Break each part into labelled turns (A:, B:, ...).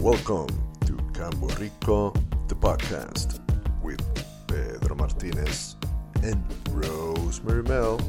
A: Welcome to Campo Rico, the podcast with Pedro Martinez and Rosemary Mel.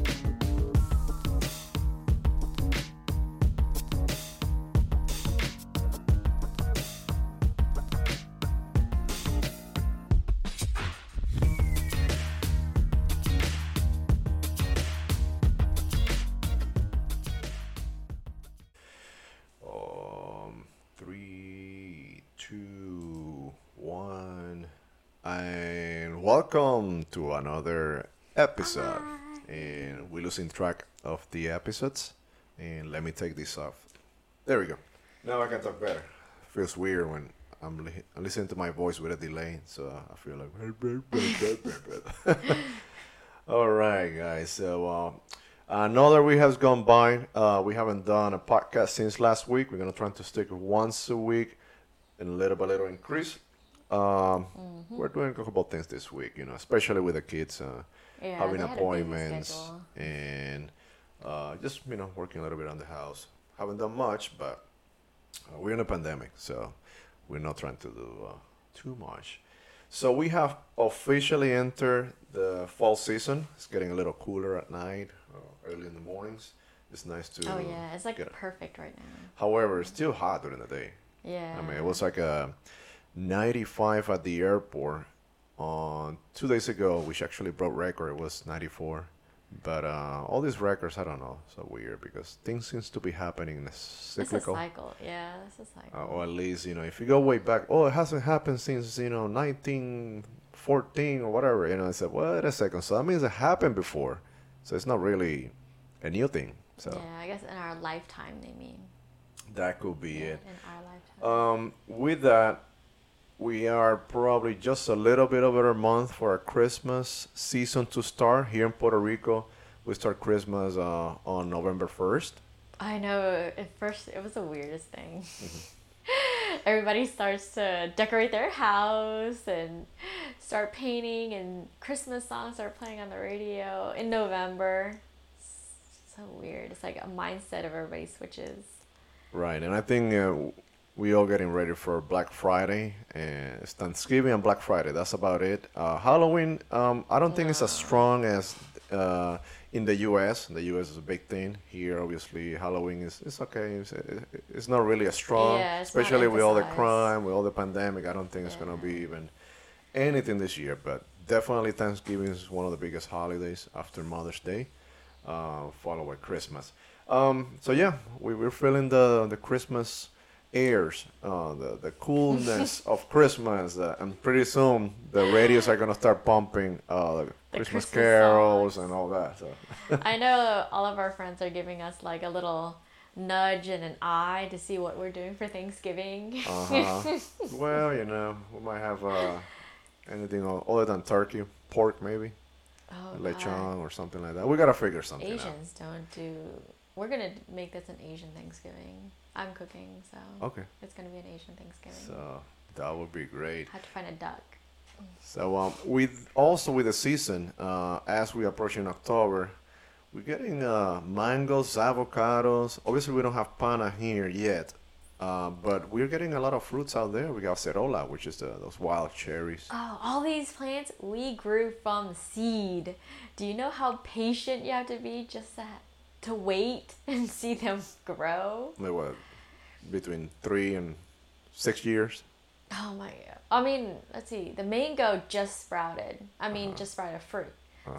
A: Another episode. And we're losing track of the episodes. And let me take this off. There we go. Now I can talk better. Feels weird when I'm, li- listening to my voice with a delay, so I feel like. All right, guys. So uh, another week has gone by. Uh, we haven't done a podcast since last week. We're gonna try to stick once a week, and little by little increase. Um, We're doing a couple of things this week, you know, especially with the kids uh,
B: Yeah,
A: having
B: they had a busy
A: appointments and uh, just you know working a little bit on the house. Haven't done much, but uh, we're in a pandemic, so we're not trying to do uh, too much. So we have officially entered the fall season. It's getting a little cooler at night, uh, early in the mornings. It's nice to.
B: Oh yeah, it's like perfect right now.
A: However, it's still hot during the day.
B: Yeah.
A: I mean, it was like a 95 at the airport on two days ago, which actually broke record. It was 94. But uh, all these records, I don't know, so weird because things seems to be happening in a
B: It's a
A: cyclical.
B: cycle. Yeah, it's a cycle.
A: Uh, or at least, you know, if you go way back, oh, it hasn't happened since, you know, 1914 or whatever. You know, I said, wait a second. So that means it happened before. So it's not really a new thing. So
B: Yeah, I guess in our lifetime they mean.
A: that could be
B: Yeah,
A: it.
B: In our lifetime.
A: Um, with that, we are probably just a little bit over a month for our Christmas season to start here in Puerto Rico. We start Christmas uh, on November 1st.
B: I know. At first, it was the weirdest thing.
A: Mm-hmm.
B: Everybody starts to decorate their house and start painting, and Christmas songs are playing on the radio in November. It's so weird. It's like a mindset of everybody switches.
A: Right, and I think uh, we all getting ready for Black Friday and it's Thanksgiving and Black Friday. That's about it. Uh, Halloween, um, I don't think it's as strong as uh, in the U.S. The U.S. is a big thing. Here, obviously, Halloween is it's okay. It's, it's not really as strong,
B: Yeah,
A: especially with all the crime, with all the pandemic. I don't think it's gonna be even anything this year. But definitely, Thanksgiving is one of the biggest holidays after Mother's Day, uh, followed by Christmas. Um, so yeah, we, we're feeling the the Christmas airs, uh, the the coolness of Christmas, uh, and pretty soon the radios are gonna start pumping uh,
B: The
A: Christmas,
B: Christmas
A: carols
B: songs.
A: and all that. So
B: I know all of our friends are giving us like a little nudge and an eye to see what we're doing for Thanksgiving.
A: uh-huh. well, you know, we might have uh, anything other than turkey, pork maybe,
B: oh,
A: lechon or something like that. We gotta figure something out.
B: Asians don't do. We're gonna make this an Asian Thanksgiving. I'm cooking, so
A: Okay,
B: it's gonna be an Asian Thanksgiving.
A: so that would be great.
B: Have to find a duck.
A: So um, with also with the season, uh, as we approach in October, we're getting uh, mangoes, avocados. Obviously, we don't have pana here yet, uh, but we're getting a lot of fruits out there. We got cerola, which is the, those wild cherries.
B: Oh, all these plants we grew from seed. Do you know how patient you have to be just to, to wait and see them grow?
A: They were between three and six years.
B: Oh my god. I mean, let's see. The mango just sprouted. I mean,
A: Uh-huh.
B: just sprouted fruit.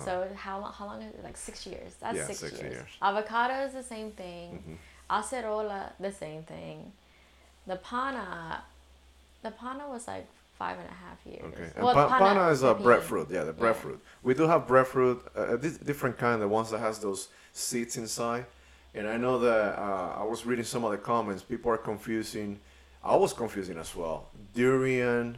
B: So how long? How long is it? Like six years. That's
A: Yeah,
B: six,
A: six
B: years.
A: years.
B: Avocado is the same thing.
A: Mm-hmm.
B: Acerola, the same thing. The pana, the pana was like five and a half years.
A: Okay, and
B: Well,
A: pa- pana is a breadfruit. Yeah, the
B: Yeah.
A: breadfruit. We do have breadfruit, uh, this different kind, the ones that has those seeds inside. And I know that uh, I was reading some of the comments. People are confusing. I was confusing as well. Durian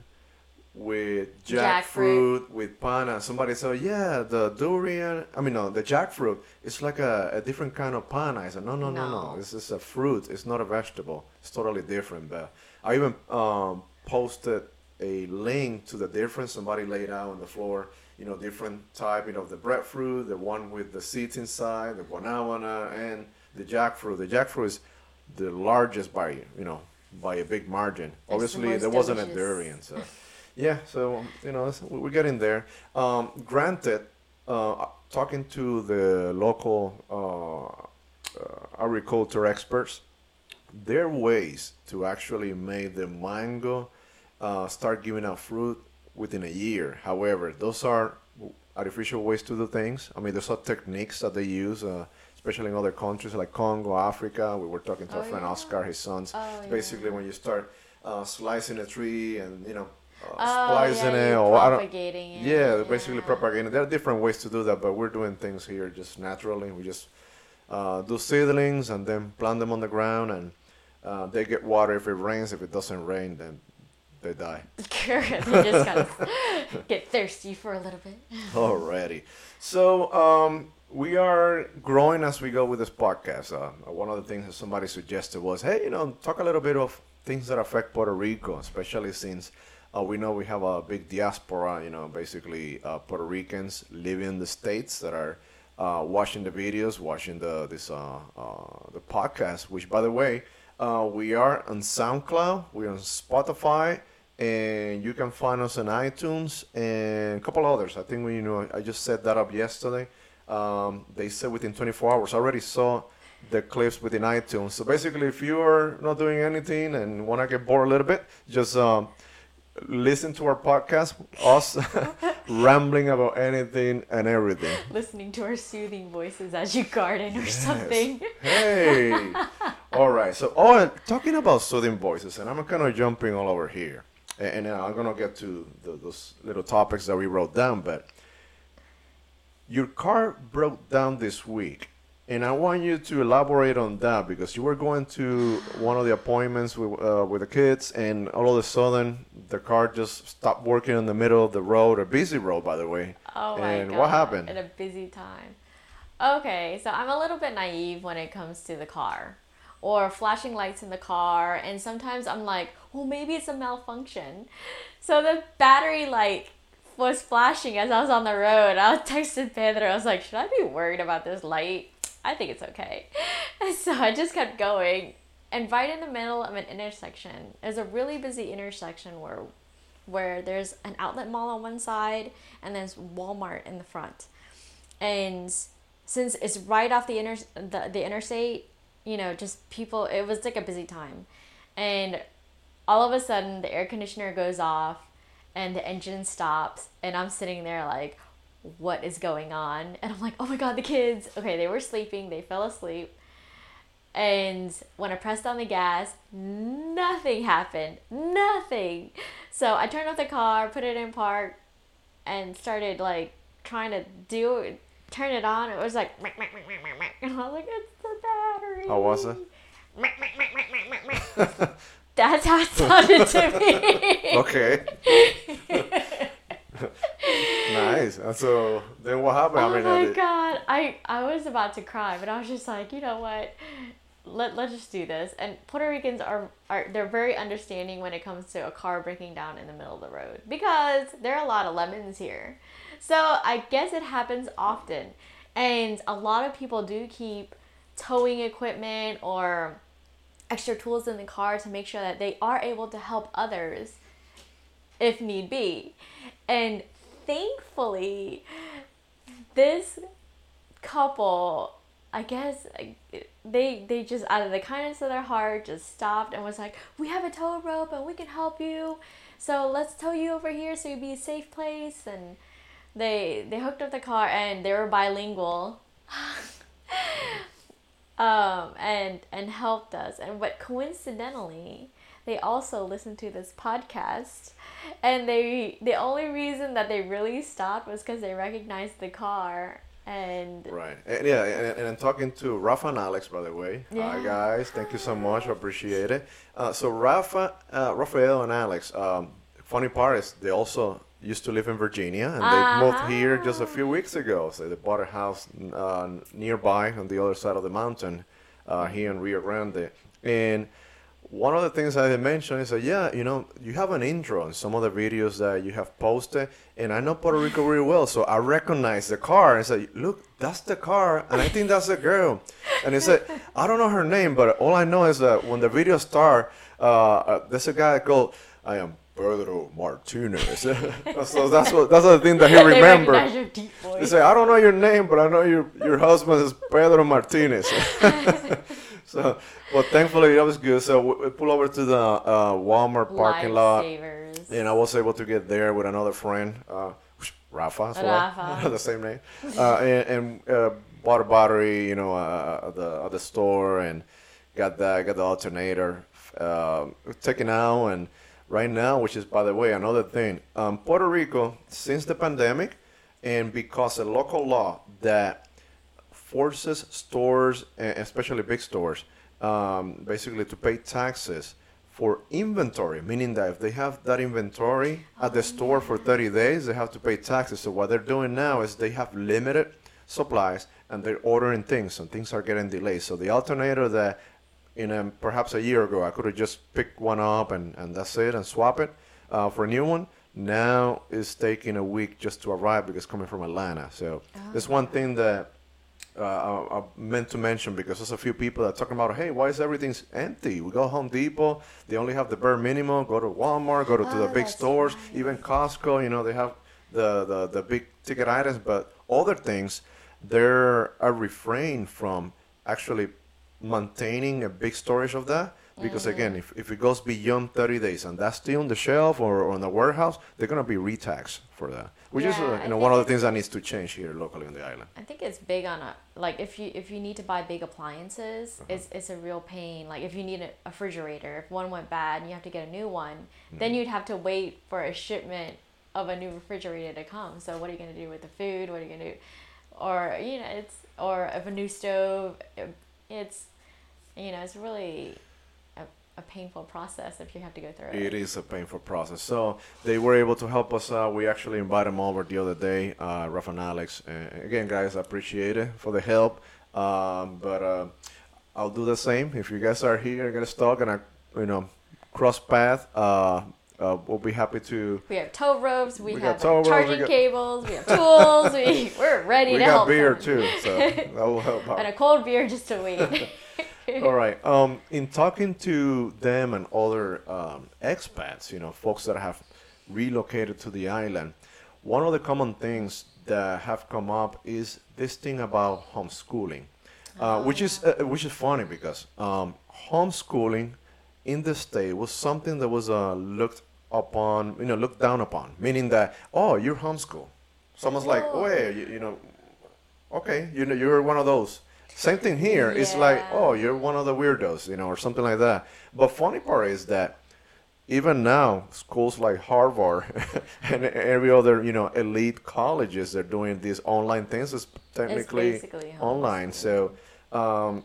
A: with jackfruit,
B: Jackfruit.
A: with pana. Somebody said, "Yeah, the durian. I mean, no, the jackfruit. It's like a, a different kind of pana." I said, "No, no, no, no.
B: No.
A: This is a fruit. It's not a vegetable. It's totally different." But I even um, posted a link to the difference. Somebody laid out on the floor, you know, different type, you know, the breadfruit, the one with the seeds inside, the guanabana, and the jackfruit. The jackfruit is the largest by, you know, by a big margin. Obviously,
B: most
A: there wasn't a durian, so yeah. So you know, we- we're getting there. Um, granted, uh, talking to the local uh, uh, agriculture experts, there are ways to actually make the mango uh, start giving out fruit within a year. However, those are artificial ways to do things. I mean, there's some techniques that they use, uh, especially in other countries like Congo, Africa. We were talking to our
B: Oh,
A: friend
B: yeah.
A: Oscar, his sons.
B: Oh,
A: basically
B: yeah.
A: when you start uh, slicing a tree and you know uh,
B: Oh,
A: splicing
B: yeah,
A: it or I don't,
B: propagating it.
A: yeah, basically propagating. There are different ways to do that, but we're doing things here just naturally. We just uh, do seedlings and then plant them on the ground, and uh, they get water if it rains. If it doesn't rain, then they die.
B: they just gotta get thirsty for a little bit.
A: Alrighty. So um, we are growing as we go with this podcast. Uh, one of the things that somebody suggested was, hey, you know, talk a little bit of things that affect Puerto Rico, especially since uh, we know we have a big diaspora. You know, basically uh, Puerto Ricans living in the states that are uh, watching the videos, watching the this uh, uh, the podcast. Which, by the way, uh, we are on SoundCloud, we're on Spotify and you can find us on iTunes and a couple others. I think we, you know, I just set that up yesterday. Um, they said within 24 hours. I already saw the clips within iTunes. So basically, if you are not doing anything and want to get bored a little bit, just um, listen to our podcast, us rambling about anything and everything.
B: Listening to our soothing voices as you garden or something.
A: Hey. all right. So, oh, talking about soothing voices, and I'm kind of jumping all over here, and, and I'm gonna get to the, those little topics that we wrote down. But your car broke down this week, and I want you to elaborate on that because you were going to one of the appointments with uh, with the kids, and all of a sudden the car just stopped working in the middle of the road, a busy road, by the way.
B: Oh my
A: and
B: god.
A: what happened?
B: At a busy time. Okay, so I'm a little bit naive when it comes to the car or flashing lights in the car and sometimes I'm like, "Well, maybe it's a malfunction." So the battery like was flashing as I was on the road. I texted Pedro. I was like, "Should I be worried about this light?" I think it's okay. And so I just kept going. And right in the middle of an intersection, there's a really busy intersection where where there's an outlet mall on one side and there's Walmart in the front. And since it's right off the inter the, the interstate, you know, just people it was like a busy time. And all of a sudden the air conditioner goes off and the engine stops and I'm sitting there like what is going on? And I'm like, "Oh my god, the kids." Okay, they were sleeping. They fell asleep. And when I pressed on the gas, nothing happened. Nothing. So I turned off the car, put it in park, and started like trying to do it, turn it on. It was like, and I was like, it's the battery.
A: How was it?
B: That's how it sounded to me.
A: Okay. nice. And so then what happened?
B: Oh
A: I mean,
B: my god, I I was about to cry, but I was just like, you know what? Let let's just do this. And Puerto Ricans are are they're very understanding when it comes to a car breaking down in the middle of the road because there are a lot of lemons here. So I guess it happens often, and a lot of people do keep towing equipment or extra tools in the car to make sure that they are able to help others if need be. And thankfully, this couple, I guess they they just out of the kindness of their heart just stopped and was like, "We have a tow rope and we can help you. So let's tow you over here so you'd be a safe place." And they they hooked up the car and they were bilingual. um, and and helped us. And but coincidentally, they also listened to this podcast, and they the only reason that they really stopped was because they recognized the car. And
A: Right. And yeah, and, and I'm talking to Rafa and Alex, by the way. Hi, guys. Thank you so much. I appreciate it. Uh, so, Rafa, uh, Rafael and Alex, um, funny part is they also used to live in Virginia and they moved here just a few weeks ago. So, they bought a house uh, nearby on the other side of the mountain uh, here in Rio Grande. And one of the things I had mentioned is that yeah, you know, you have an intro in some of the videos that you have posted, and I know Puerto Rico really well, so I recognize the car and say, look, that's the car, and I think that's the girl. And he said, I don't know her name, but all I know is that when the video start, uh, uh, there's a guy called I am Pedro Martinez. so that's what that's the thing that he
B: They
A: remembered.
B: recognize your deep
A: He
B: voice.
A: said, I don't know your name, but I know your your husband is Pedro Martinez. so, but thankfully that was good. So we, we pull over to the uh, Walmart parking lot,
B: Lifesavers.
A: and I was able to get there with another friend, uh, Rafa well,
B: Rafa.
A: the same name, uh, and, and uh, bought a battery, you know, uh, at the at the store, and got that got the alternator uh, taken out, and right now, which is by the way another thing, um, Puerto Rico since the pandemic, and because a local law that forces stores, e- especially big stores, um, basically to pay taxes for inventory, meaning that if they have that inventory at the store for 30 days, they have to pay taxes. So what they're doing now is they have limited supplies and they're ordering things, and things are getting delayed. So the alternator that in a, perhaps a year ago I could have just picked one up and, and that's it and swap it uh, for a new one. Now it's taking a week just to arrive because it's coming from Atlanta. So there's one thing that uh, I, I meant to mention because there's a few people that are talking about, hey, why is everything empty? We go Home Depot, they only have the bare minimum. Go to Walmart, go to, to the
B: Oh,
A: big stores,
B: right.
A: even Costco. You know, they have the, the, the big ticket items, but other things, they're a refrain from actually maintaining a big storage of that. Because again, if, if it goes beyond 30 days and that's still on the shelf or, or in the warehouse, they're gonna be retaxed for that, which is uh, you know one of the things that needs to change here locally on the island.
B: I think it's big on a like if you if you need to buy big appliances,
A: Uh-huh.
B: it's it's a real pain. Like if you need a a refrigerator, if one went bad and you have to get a new one,
A: Mm-hmm.
B: then you'd have to wait for a shipment of a new refrigerator to come. So what are you gonna do with the food? What are you gonna do? Or you know, it's or if a new stove, it's you know, it's really a, a painful process if you have to go through it.
A: It is a painful process. So they were able to help us out. We actually invited them over the other day, uh, Rafa and Alex. Uh, again, guys, I appreciate it for the help. Um, but uh, I'll do the same. If you guys are here, and get stuck, and I, you know, cross path, uh, uh, we'll be happy to.
B: We have tow ropes. We,
A: We
B: have
A: tow ropes, we
B: charging
A: got-
B: cables. We have tools. we we're ready now.
A: We
B: to
A: got beer
B: someone.
A: too, so that will help out.
B: and a cold beer just to wait.
A: All right. Um, in talking to them and other um, expats, you know, folks that have relocated to the island, one of the common things that have come up is this thing about homeschooling, uh, which is uh, which is funny because um, homeschooling in the state was something that was uh, looked upon, you know, looked down upon, meaning that oh, you're homeschool. Someone's like,
B: Oh.
A: you, you know, okay, you know, you're one of those. Same thing here. It's like, oh, you're one of the weirdos, you know, or something like that. But funny part is that even now, schools like Harvard and every other, you know, elite colleges, they're doing these online things. It's technically
B: basically
A: online. So, um,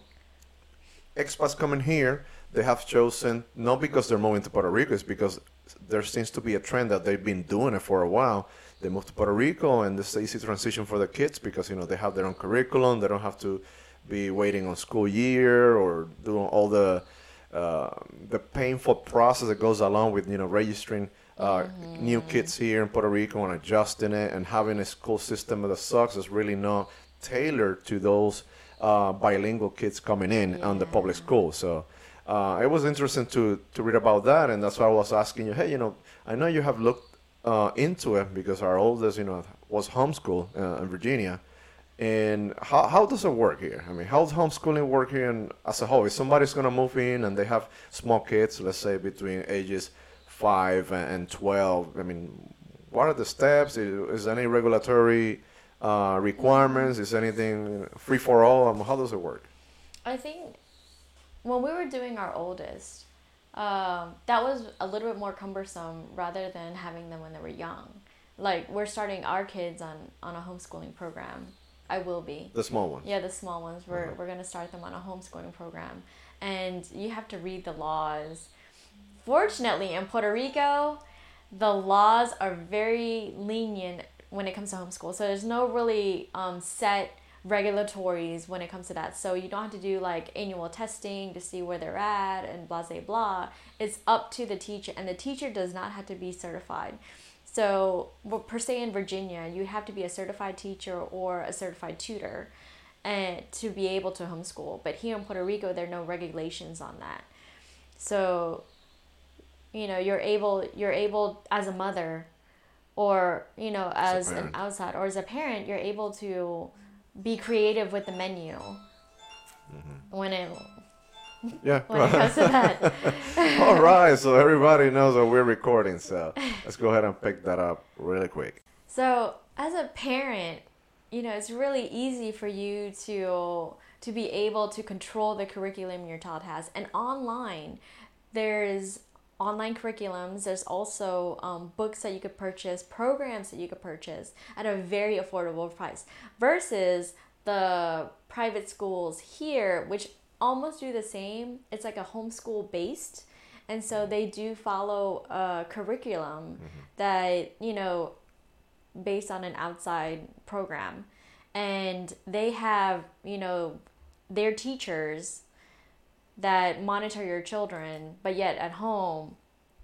A: expats coming here, they have chosen not because they're moving to Puerto Rico, it's because there seems to be a trend that they've been doing it for a while. They move to Puerto Rico, and it's an easy transition for the kids because you know they have their own curriculum. They don't have to be waiting on school year or doing all the uh, the painful process that goes along with you know registering uh, new kids here in Puerto Rico and adjusting it and having a school system that sucks is really not tailored to those uh, bilingual kids coming in on the public
B: Yeah.
A: school. So uh, it was interesting to to read about that, and that's why I was asking you. Hey, you know, I know you have looked uh, into it because our oldest, you know, was homeschooled uh, in Virginia. And how, how does it work here? I mean, how does homeschooling work here in, as a whole? If somebody's going to move in and they have small kids, let's say between ages 5 and and 12, I mean, what are the steps? Is, is there any regulatory uh, requirements? Is anything free for all? Um, how does it work?
B: I think when we were doing our oldest, um, that was a little bit more cumbersome rather than having them when they were young. Like we're starting our kids on on a homeschooling program. I will be.
A: The small ones.
B: Yeah, the small ones. We're
A: Uh-huh.
B: we're gonna start them on a homeschooling program, and you have to read the laws. Fortunately, in Puerto Rico, the laws are very lenient when it comes to homeschool. So there's no really um, set regulatories when it comes to that. So you don't have to do like annual testing to see where they're at and blah blah blah. It's up to the teacher, and the teacher does not have to be certified. So, well, per se in Virginia, you have to be a certified teacher or a certified tutor, and to be able to homeschool. But here in Puerto Rico, there are no regulations on that. So, you know, you're able you're able as a mother, or you know, as,
A: As
B: an outside or as a parent, you're able to be creative with the menu
A: Mm-hmm.
B: when it
A: Yeah.
B: when it comes to that.
A: All right, so everybody knows that we're recording, so let's go ahead and pick that up really quick.
B: So, as a parent, you know, it's really easy for you to to be able to control the curriculum your child has. And online, there's online curriculums. There's also um, books that you could purchase, programs that you could purchase at a very affordable price. Versus the private schools here, which almost do the same. It's like a homeschool based. And so they do follow a curriculum mm-hmm. that, you know, based on an outside program. And they have you know their teachers that monitor your children but yet at home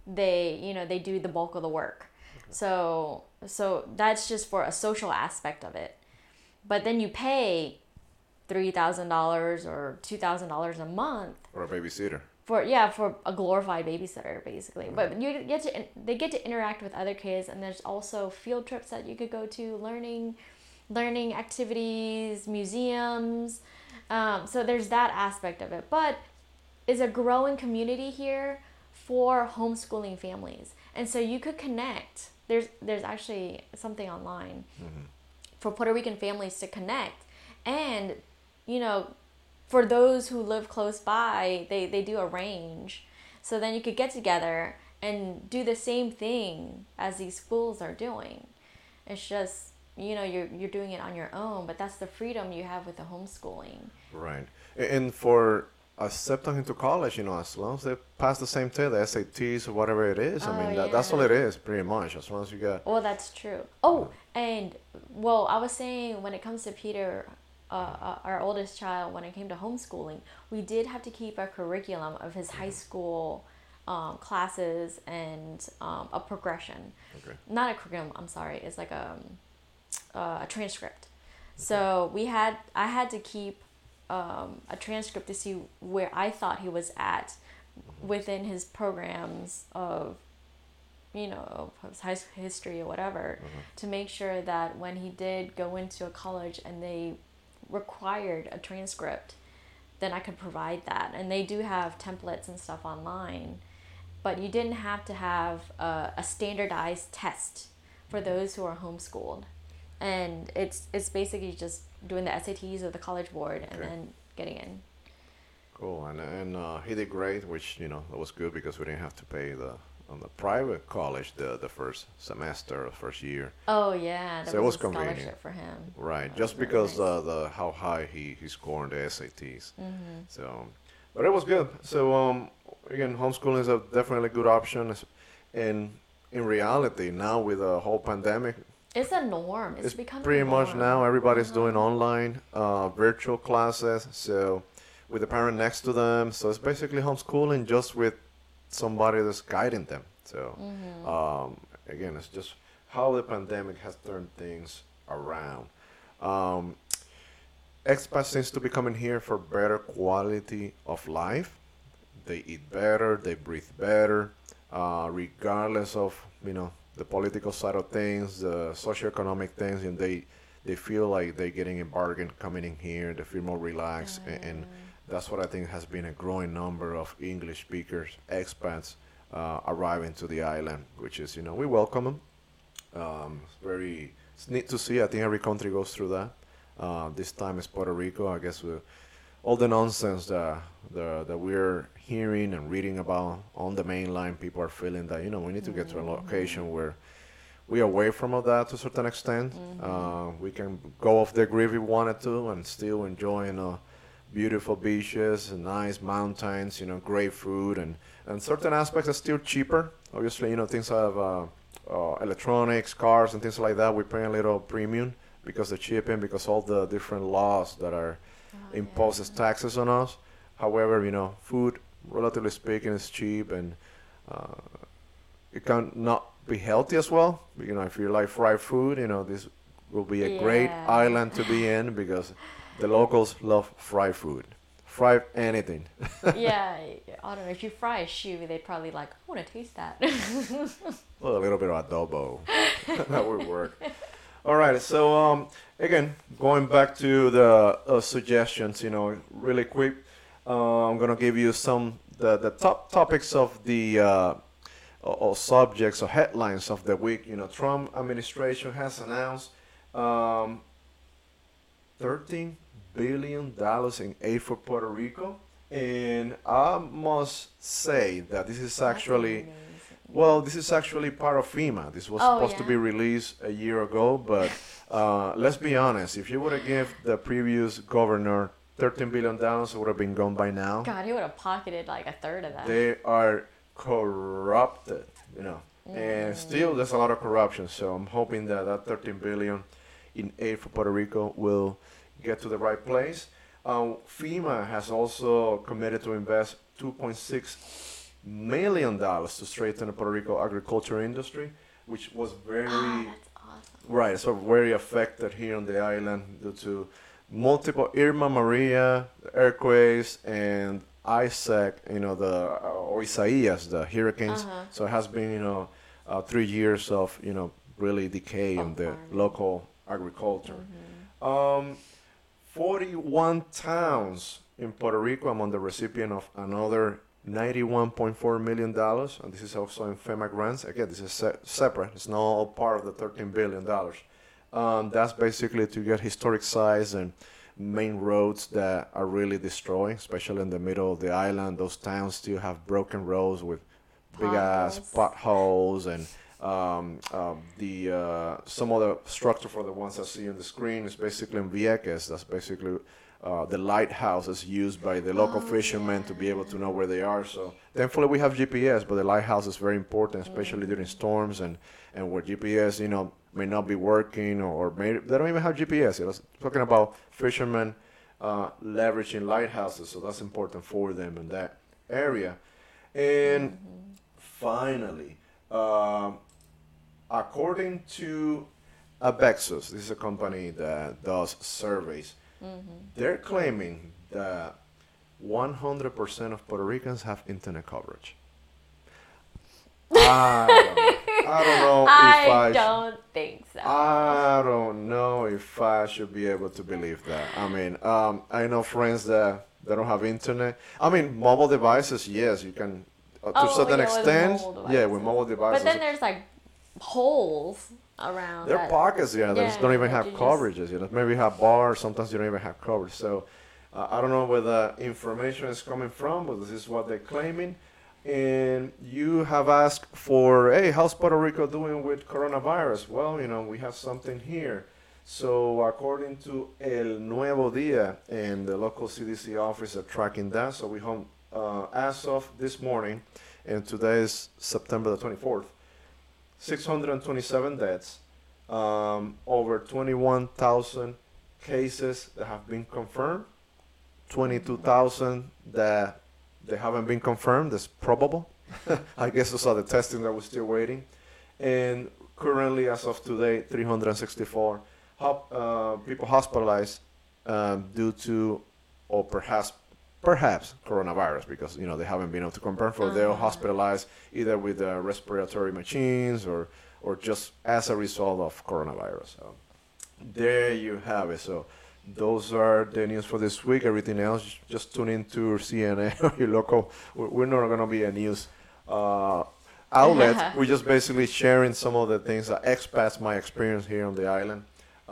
B: they you know they do the bulk of the work. So so that's just for a social aspect of it. But then you pay $3000 or $2000 a month
A: Or a babysitter.
B: for yeah for a glorified babysitter basically. But you get to they get to interact with other kids and there's also field trips that you could go to learning learning activities museums. Um, so there's that aspect of it. But is a growing community here for homeschooling families. And so you could connect. There's there's actually something online for Puerto Rican families to connect. And, you know, for those who live close by, they, they do arrange. So then you could get together and do the same thing as these schools are doing. It's just, you know, you're, you're doing it on your own, but that's the freedom you have with the homeschooling.
A: Right. And for accepting into college, you know, as long as they pass the same test, the SATs or whatever it is, I
B: Oh,
A: mean, that, that's all it is, pretty much. As long as you got.
B: Well, that's true. Oh, and well, I was saying when it comes to Peter, uh, uh, our oldest child, when it came to homeschooling, we did have to keep a curriculum of his high school um, classes and um, a progression.
A: Okay.
B: Not a curriculum. I'm sorry. It's like a uh, a transcript. So we had I had to keep um, a transcript to see where I thought he was at within his programs of you know his high school history or whatever to make sure that when he did go into a college and they required a transcript then I could provide that and they do have templates and stuff online but you didn't have to have a, a standardized test for those who are homeschooled and it's it's basically just doing the SATs or the college board and
A: Okay.
B: then getting in
A: Cool. And, and uh, he did great, which, you know, that was good because we didn't have to pay the on the private college the, the first semester or first year.
B: oh yeah
A: So it
B: was,
A: was
B: a scholarship
A: convenient.
B: for him
A: Right,
B: That
A: just
B: was really
A: because
B: nice.
A: uh, the how high he, he scored the SATs.
B: Mm-hmm.
A: So, but it was good. So um, again, homeschooling is a definitely good option. And in reality, now with the whole pandemic,
B: It's a norm. It's,
A: it's
B: becoming
A: pretty
B: a
A: much now everybody's
B: Uh-huh.
A: doing online uh, virtual classes. So with the parent next to them, so it's basically homeschooling just with somebody that's guiding them. So
B: Mm-hmm.
A: um, again, it's just how the pandemic has turned things around. Um, expats seems to be coming here for better quality of life. They eat better, they breathe better, uh, regardless of you know the political side of things, the socioeconomic things, and they they feel like they're getting a bargain coming in here. They feel more relaxed, and, and that's what I think has been a growing number of English speakers, expats, uh, arriving to the island, which is you know we welcome them. Um, it's very it's neat to see. I think every country goes through that. Uh, this time is Puerto Rico. I guess with all the nonsense that the, that we're hearing and reading about on the main line, people are feeling that you know we need to get to a location where we are away from all that to a certain extent. Uh, we can go off the grid if we wanted to and still enjoy you know, beautiful beaches and nice mountains, you know, great food and, and certain aspects are still cheaper. Obviously, you know, things have uh, uh, electronics, cars and things like that. We pay a little premium because of the shipping, because all the different laws that are
B: Oh,
A: imposes
B: yeah.
A: taxes on us. However, you know, food, relatively speaking, is cheap and uh, it can not be healthy as well. You know, if you like fried food, you know, this will be a great island to be in because the locals love fried food. Fried anything.
B: yeah, I don't know. If you fry a shoe, they'd probably like, I want to taste that.
A: Well, a little bit of adobo. that would work. All right. So, um, again, going back to the uh, suggestions, you know, really quick, uh, I'm gonna give you some the the top topics of the uh, or, or subjects or headlines of the week. You know, Trump administration has announced um, 13 billion dollars in aid for Puerto Rico, and I must say that this is actually. Well, this is actually part of FEMA. This was
B: Oh,
A: supposed to be released a year ago, but uh, let's be honest. If you would have given the previous governor $13 billion, it would have been gone by now.
B: God, he would have pocketed like a third of that.
A: They are corrupted, you know, and
B: Mm.
A: still there's a lot of corruption. So I'm hoping that that 13 billion in aid for Puerto Rico will get to the right place. Um, FEMA has also committed to invest 2.6 million dollars to strengthen the Puerto Rico agriculture industry, which was very
B: Ah, that's awesome.
A: Right, so very affected here on the island due to multiple Irma, Maria earthquakes, and Isaac, you know, the uh, or Isaias, the hurricanes.
B: Uh-huh.
A: So it has been, you know, uh, three years of, you know, really decay in the
B: farming.
A: local agriculture.
B: Mhm.
A: Um, 41 towns in Puerto Rico among the recipient of another 91.4 million dollars, and this is also in FEMA grants. Again, this is se- separate; it's not all part of the 13 billion dollars. Um, that's basically to get historic sites and main roads that are really destroyed, especially in the middle of the island. Those towns still have broken roads with big ass
B: potholes
A: and um, um, the uh, some of the structure for the ones I see on the screen is basically in Vieques. That's basically uh, the lighthouse is used by the local
B: Oh,
A: fishermen to be able to know where they are. So thankfully we have GPS, but the lighthouse is very important, especially during storms and and where GPS you know may not be working or may, they don't even have GPS. You know, talking about fishermen uh, leveraging lighthouses, so that's important for them in that area. And
B: Mm-hmm.
A: finally, um, according to Abexus, this is a company that does surveys,
B: Mm-hmm.
A: they're claiming that 100% of Puerto Ricans have internet coverage. I don't, I don't know if
B: I
A: I,
B: don't think so.
A: I don't know if I should be able to believe that. I mean, um, I know friends that they don't have internet. I mean, mobile devices, yes, you can uh, to a
B: Oh,
A: certain
B: yeah,
A: extent.
B: mobile
A: Yeah, with mobile devices.
B: but then there's like holes around.
A: There are pockets, yeah, that just don't even have
B: you just-
A: coverages. You know, maybe you have bars. Sometimes you don't even have coverage. So uh, I don't know where the information is coming from, but this is what they're claiming. And you have asked for, hey, how's Puerto Rico doing with coronavirus? Well, you know, we have something here. So according to El Nuevo Dia and the local CDC office are tracking that. So we home uh, as of this morning, and today is September the 24th. 627 deaths, um, over 21,000 cases that have been confirmed, 22,000 that they haven't been confirmed. That's probable. I guess those are the testing that we're still waiting. And currently, as of today, 364 uh, people hospitalized um, due to, or perhaps, perhaps coronavirus, because you know they haven't been able to confirm. For they're
B: Uh-huh.
A: hospitalized either with uh, respiratory machines or or just as a result of coronavirus. So there you have it. So those are the news for this week. Everything else, just tune into CNN or your local. We're we're not going to be a news uh, outlet. We're just basically sharing some of the things that expats my experience here on the island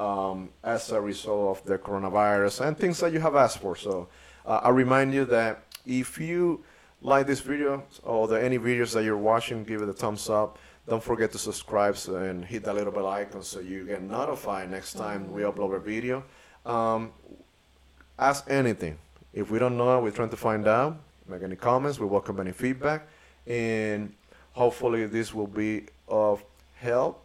A: um, as a result of the coronavirus and things that you have asked for. So uh, I remind you that if you like this video or the any videos that you're watching, give it a thumbs up. Don't forget to subscribe and hit that little bell icon so you get notified next time we upload a video. Um, ask anything. If we don't know, we're trying to find out. Make any comments. We welcome any feedback, and hopefully this will be of help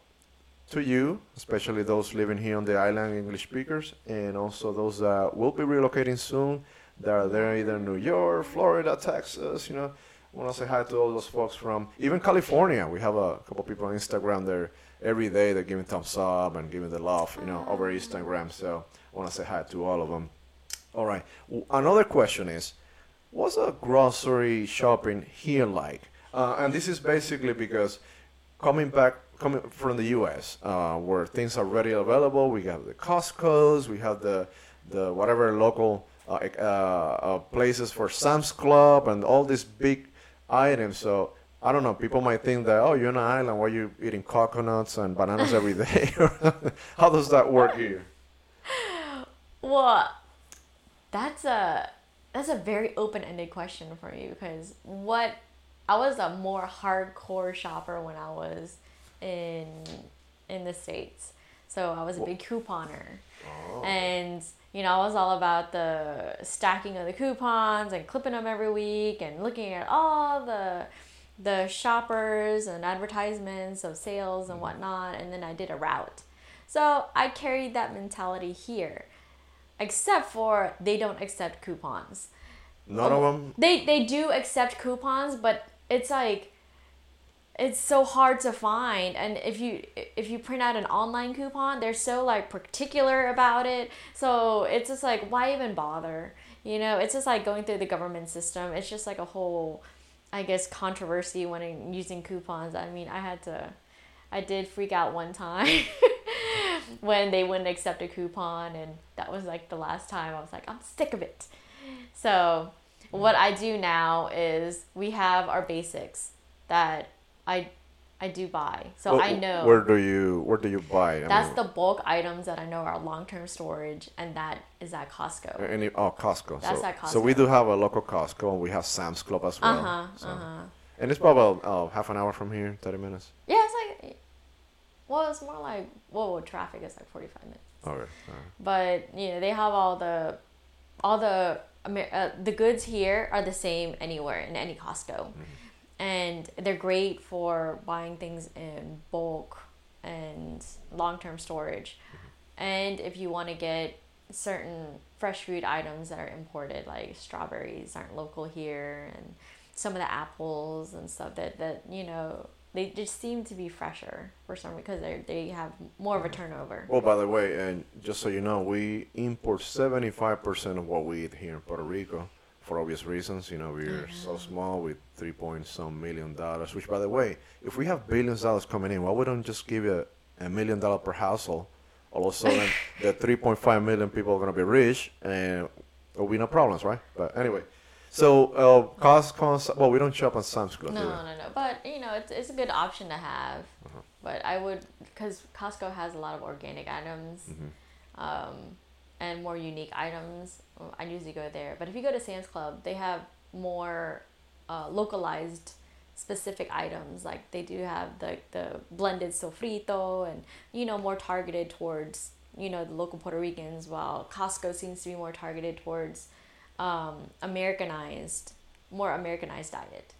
A: to you, especially those living here on the island, English speakers, and also those that will be relocating soon. That are there either in New York, Florida, Texas. You know, I want to say hi to all those folks from even California. We have a couple people on Instagram there every day. They're giving thumbs up and giving the love, you know, over Instagram. So I want to say hi to all of them. All right. Another question is, what's a grocery shopping here like? Uh, and this is basically because coming back, coming from the U.S., uh, where things are readily available, we have the Costco's, we have the the whatever local Uh, uh, uh, places for Sam's Club and all these big items. So I don't know. People might think that oh, you're on an island, why are you eating coconuts and bananas every day? How does that work here?
B: Well, that's a that's a very open-ended question for me because what I was a more hardcore shopper when I was in in the states. So I was a big couponer. Oh. And you know, I was all about the stacking of the coupons and clipping them every week and looking at all the the shoppers and advertisements of sales and mm-hmm. whatnot and then I did a route. So I carried that mentality here. Except for they don't accept coupons.
A: None of them.
B: They they do accept coupons, but it's like it's so hard to find. And if you if you print out an online coupon they're so like particular about it. So it's just like why even bother? You know it's just like going through the government system. It's just like a whole i guess controversy when I'm using coupons. I mean i had to i did freak out one time when they wouldn't accept a coupon and that was like the last time. I was like i'm sick of it. So what I do now is we have our basics that I I do buy. So
A: Wh-
B: I know
A: Where do you Where do you buy? I
B: that's
A: mean,
B: the bulk items that I know are long term storage and that is at Costco.
A: Any oh Costco.
B: That's
A: so,
B: at
A: so we do have a local Costco and we have Sam's Club as well.
B: Uh-huh.
A: so.
B: Uh-huh.
A: And it's probably oh, half an hour from here, thirty minutes.
B: Yeah, it's like well, it's more like well, with traffic it's like 45 minutes.
A: Okay. alright.
B: But, you know, they have all the all the uh, the goods here are the same anywhere in any Costco. And they're great for buying things in bulk and long-term storage. And if you want to get certain fresh food items that are imported like strawberries aren't local here and some of the apples and stuff that, that you know they just seem to be fresher for some because they they have more of a mm-hmm. turnover.
A: Well, by the way, and just so you know, we import seventy five percent of what we eat here in Puerto Rico, for obvious reasons. You know, we're so small with three point some million dollars. Which, by the way, if we have billions of dollars coming in, why we don't just give you a million dollar per household? All of a sudden, the three point five million people are gonna be rich, and there'll be no problems, right? But anyway, so uh, Costco. Well, we don't shop on Sam's Club.
B: No, no, no. But you know, it's, it's a good option to have.
A: Uh-huh.
B: But I would, because Costco has a lot of organic items,
A: Mm-hmm.
B: um, and more unique items. I usually go there. But if you go to Sam's Club, they have more uh, localized, specific items. Like they do have the the blended sofrito, and you know, more targeted towards you know the local Puerto Ricans. While Costco seems to be more targeted towards um, Americanized, more Americanized diet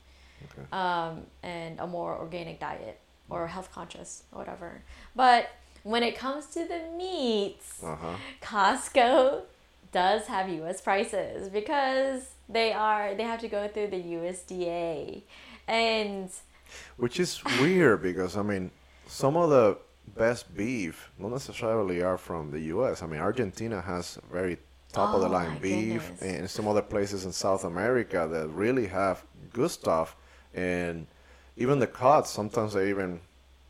A: Okay.
B: um, and a more organic diet or health conscious or whatever. But when it comes to the meats,
A: Uh huh.
B: Costco does have U.S. prices because they are they have to go through the USDA, and
A: Which is weird because I mean, some of the best beef not necessarily are from the U.S. I mean, Argentina has very top of the
B: Oh,
A: line beef,
B: goodness.
A: and some other places in South America that really have good stuff, and even the cuts sometimes they even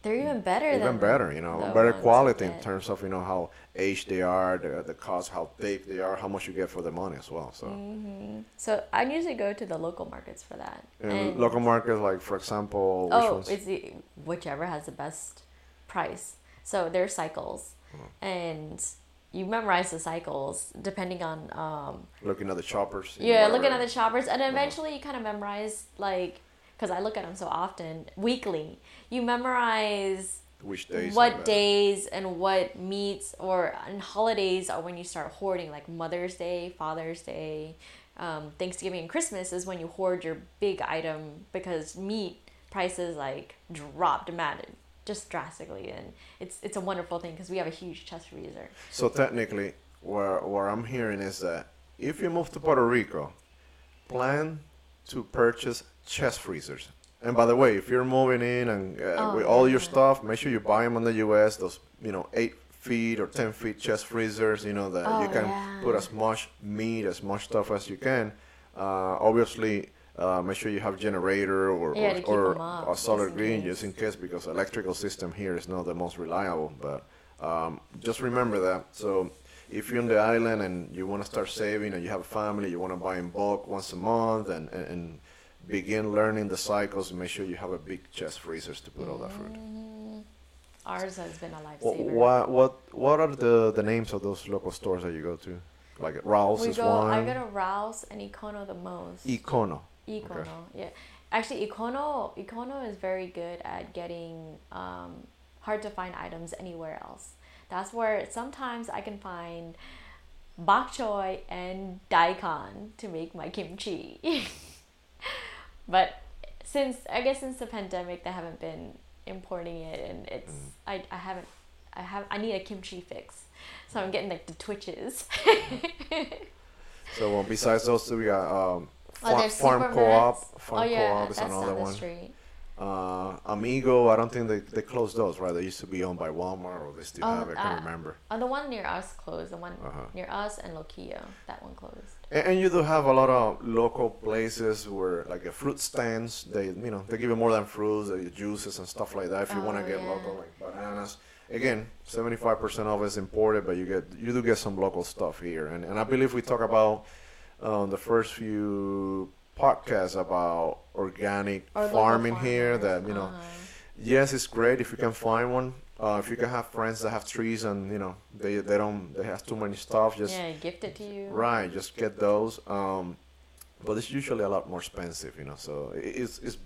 B: they're even better
A: even
B: than
A: better, you know, better quality in terms of you know how aged they are, the the cuts, how thick they are, how much you get for the money as well. So.
B: Mm-hmm. So I usually go to the local markets for that.
A: And local markets, like for example,
B: oh, it's the whichever has the best price. So there's cycles,
A: Uh-huh.
B: and you memorize the cycles depending on um,
A: looking at the choppers.
B: yeah, looking at the choppers, and eventually you kind of memorize like because I look at them so often weekly. You memorize
A: which days.
B: what days and what meats or and holidays are when you start hoarding like mother's day father's day um, thanksgiving and christmas is when you hoard your big item because meat prices like drop dramatic, just drastically, and it's it's a wonderful thing because we have a huge chest freezer.
A: So technically, where where I'm hearing is that if you move to Puerto Rico, plan to purchase chest freezers. And by the way, if you're moving in and uh,
B: Oh,
A: with all your stuff, make sure you buy them in the U.S. Those you know eight feet or ten feet chest freezers. You know that you
B: Oh,
A: can
B: yeah.
A: put as much meat, as much stuff as you can. Uh, obviously, uh, make sure you have generator or
B: Yeah, up,
A: or a solar
B: just
A: green just in case because electrical system here is not the most reliable. But um, just remember that. So if you're on the island and you want to start saving and you have a family, you want to buy in bulk once a month and, and, and begin learning the cycles, make sure you have a big chest freezers to put all that food.
B: Mm, Ours has been a lifesaver.
A: What what what are the, the names of those local stores that you go to? Like Ralph's
B: we
A: is
B: go.
A: one.
B: I go to Rouse and Econo the most.
A: Econo.
B: Econo, yeah. Actually, Econo Econo is very good at getting um, hard to find items anywhere else. That's where sometimes I can find bok choy and daikon to make my kimchi. but since I guess since the pandemic, they haven't been importing it, and it's
A: Mm.
B: I, I haven't I have I need a kimchi fix, so I'm getting like the twitches.
A: So well, besides those two, we got um,
B: Oh,
A: Farm,
B: there's
A: farm Co-op. Farm
B: oh yeah,
A: Co-op is another one.
B: street.
A: Uh, Amigo, I don't think they, they closed those, right? They used to be owned by Walmart, or they still
B: Oh,
A: have it. I can't
B: uh,
A: remember.
B: Uh, the one near us closed. The one
A: Uh-huh.
B: near us and Luquillo, that one closed.
A: And, and you do have a lot of local places where, like, the fruit stands. They, you know, they give you more than fruits, they juices and stuff like that. If you want
B: Oh,
A: to get
B: yeah.
A: local, like bananas. Again, seventy-five percent of it's imported, but you get you do get some local stuff here. And and I believe we talk about um, the first few podcasts about organic
B: Or
A: farming here. That you know.
B: uh-huh.
A: Yes, it's great if you can find one. Uh, if you can have friends that have trees and you know they they don't they have too many stuff, just
B: yeah, gift it to you.
A: right, just get those. Um, but it's usually a lot more expensive, you know. So it's it's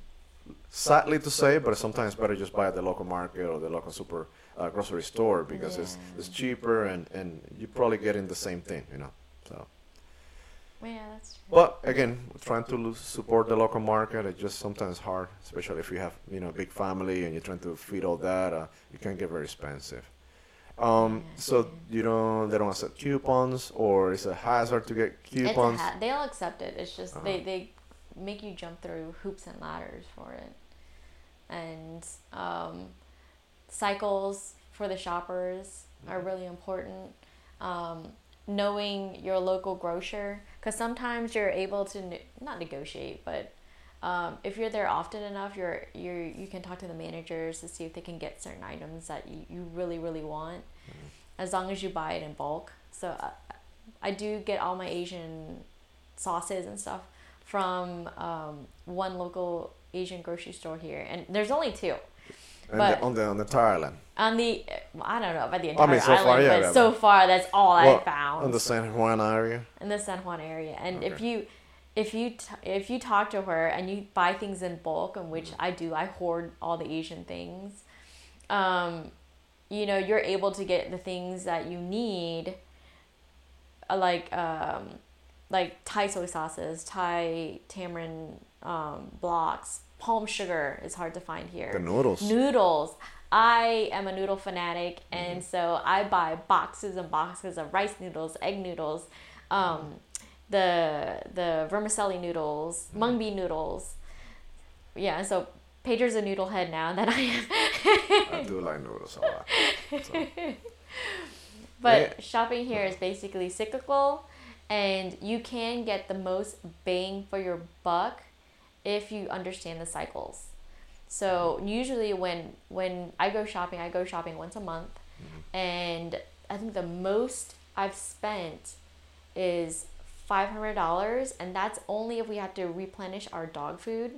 A: sadly to say, but sometimes better just buy at the local market or the local super uh, grocery store because it's
B: Yeah.
A: it's cheaper and and you're probably getting the same thing, you know. So.
B: Yeah, that's true.
A: But again, trying to support the local market, it's just sometimes hard, especially if you have you know a big family and you're trying to feed all that. Uh, it can get very expensive. Um, so you don't they don't accept coupons, or it's a hazard to get coupons.
B: ha- they'll accept it. It's just they
A: Uh-huh.
B: they make you jump through hoops and ladders for it, and um, cycles for the shoppers are
A: Mm-hmm.
B: really important. Um, knowing your local grocer, because sometimes you're able to ne- not negotiate, but um, if you're there often enough, you're you're you can talk to the managers to see if they can get certain items that you, you really really want, as long as you buy it in bulk. So I, I do get all my Asian sauces and stuff from um, one local Asian grocery store here, and there's only two
A: and
B: but-
A: the, on the on the entire island.
B: on the. I don't know about the
A: I mean, so
B: island,
A: far, yeah,
B: but
A: yeah,
B: so far that's all
A: Well,
B: I found
A: on the San Juan area.
B: in the San Juan area. And if you if you t- if you talk to her and you buy things in bulk, and which I do, I hoard all the Asian things. Um, you know, you're able to get the things that you need, uh, like um, like Thai soy sauces, Thai tamarind um, blocks, palm sugar is hard to find here
A: The noodles.
B: noodles. I am a noodle fanatic,
A: Mm-hmm.
B: and so I buy boxes and boxes of rice noodles, egg noodles, um, the the vermicelli noodles,
A: Mm-hmm.
B: mung bean noodles. Yeah, so Pedro's a noodle head now that I am.
A: I do like noodles a lot. So,
B: But
A: Yeah.
B: shopping here is basically cyclical, and you can get the most bang for your buck if you understand the cycles. So usually when when I go shopping, I go shopping once a month, and I think the most I've spent is five hundred dollars, and that's only if we have to replenish our dog food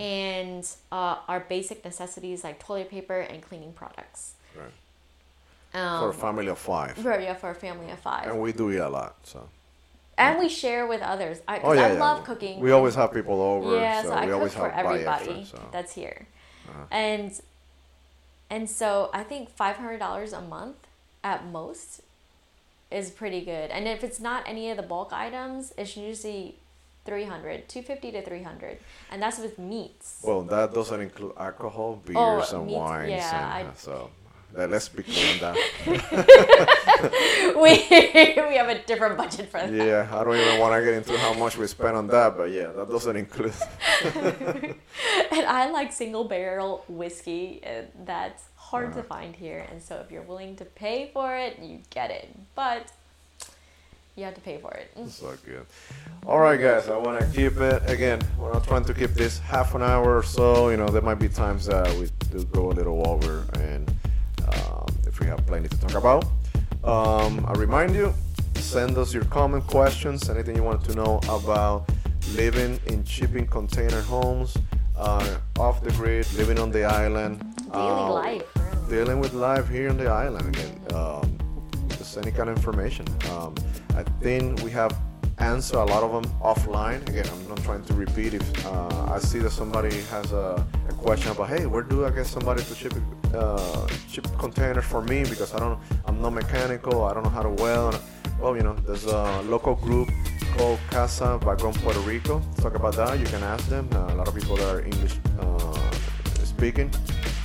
B: and uh, our basic necessities like toilet paper and cleaning products.
A: right.
B: Um,
A: For a family of five,
B: for, yeah, for a family of five.
A: and we do eat a lot. So.
B: And we share with others. I,
A: Oh yeah,
B: I
A: yeah.
B: love cooking.
A: We always have people over,
B: yeah,
A: so,
B: so, I
A: we
B: cook
A: always
B: for
A: have
B: everybody.
A: So.
B: that's here,
A: Uh-huh.
B: and and so I think five hundred dollars a month at most is pretty good. And if it's not any of the bulk items, it's usually 300 250 to 300 and that's with meats
A: Well, that doesn't include alcohol, beers,
B: Oh,
A: and
B: meat-
A: wines.
B: yeah,
A: and,
B: I-
A: uh, so let, let's be clear on that.
B: we we have a different budget for that
A: yeah, I don't even want to get into how much we spend on that, but yeah, that doesn't include.
B: and I like single barrel whiskey. And that's hard to
A: Uh-huh.
B: find here, and so if you're willing to pay for it, you get it. But you have to pay for it.
A: So good. All right, guys. I want to keep it again. We're not trying to keep this half an hour or so. You know, there might be times that we do go a little over, and we have plenty to talk about. Um, I remind you, send us your comment, questions, anything you want to know about living in shipping container homes, uh, off the grid, living on the island,
B: Daily
A: uh,
B: life. really.
A: dealing with life here on the island again. Um, just any kind of information. Um, I think we have answered a lot of them offline. Again, I'm not trying to repeat. If uh, I see that somebody has a, a question about, hey, where do I get somebody to ship uh, ship containers for me because I don't, I'm not mechanical. I don't know how to weld. Well, you know, there's a local group called Casa Vagon Puerto Rico. Talk about that. You can ask them. Uh, a lot of people that are English uh, speaking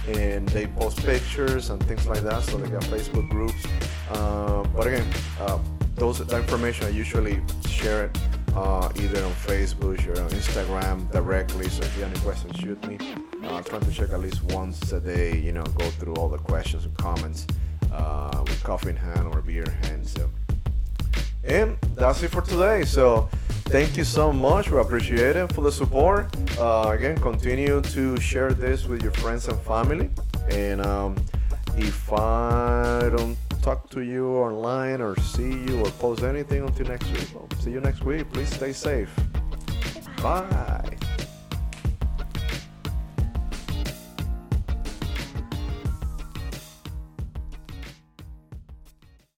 A: and they post pictures and things like that so they got facebook groups uh, but again uh, those that information i usually share it uh, either on facebook or on instagram directly so if you have any questions shoot me uh, i'm trying to check at least once a day you know go through all the questions and comments uh, with coffee in hand or beer in hand so and that's it for today. So thank you so much. We appreciate it for the support. Uh, again, continue to share this with your friends and family. And um, if I don't talk to you online or see you or post anything until next week, well, see you next week. Please stay safe. Bye.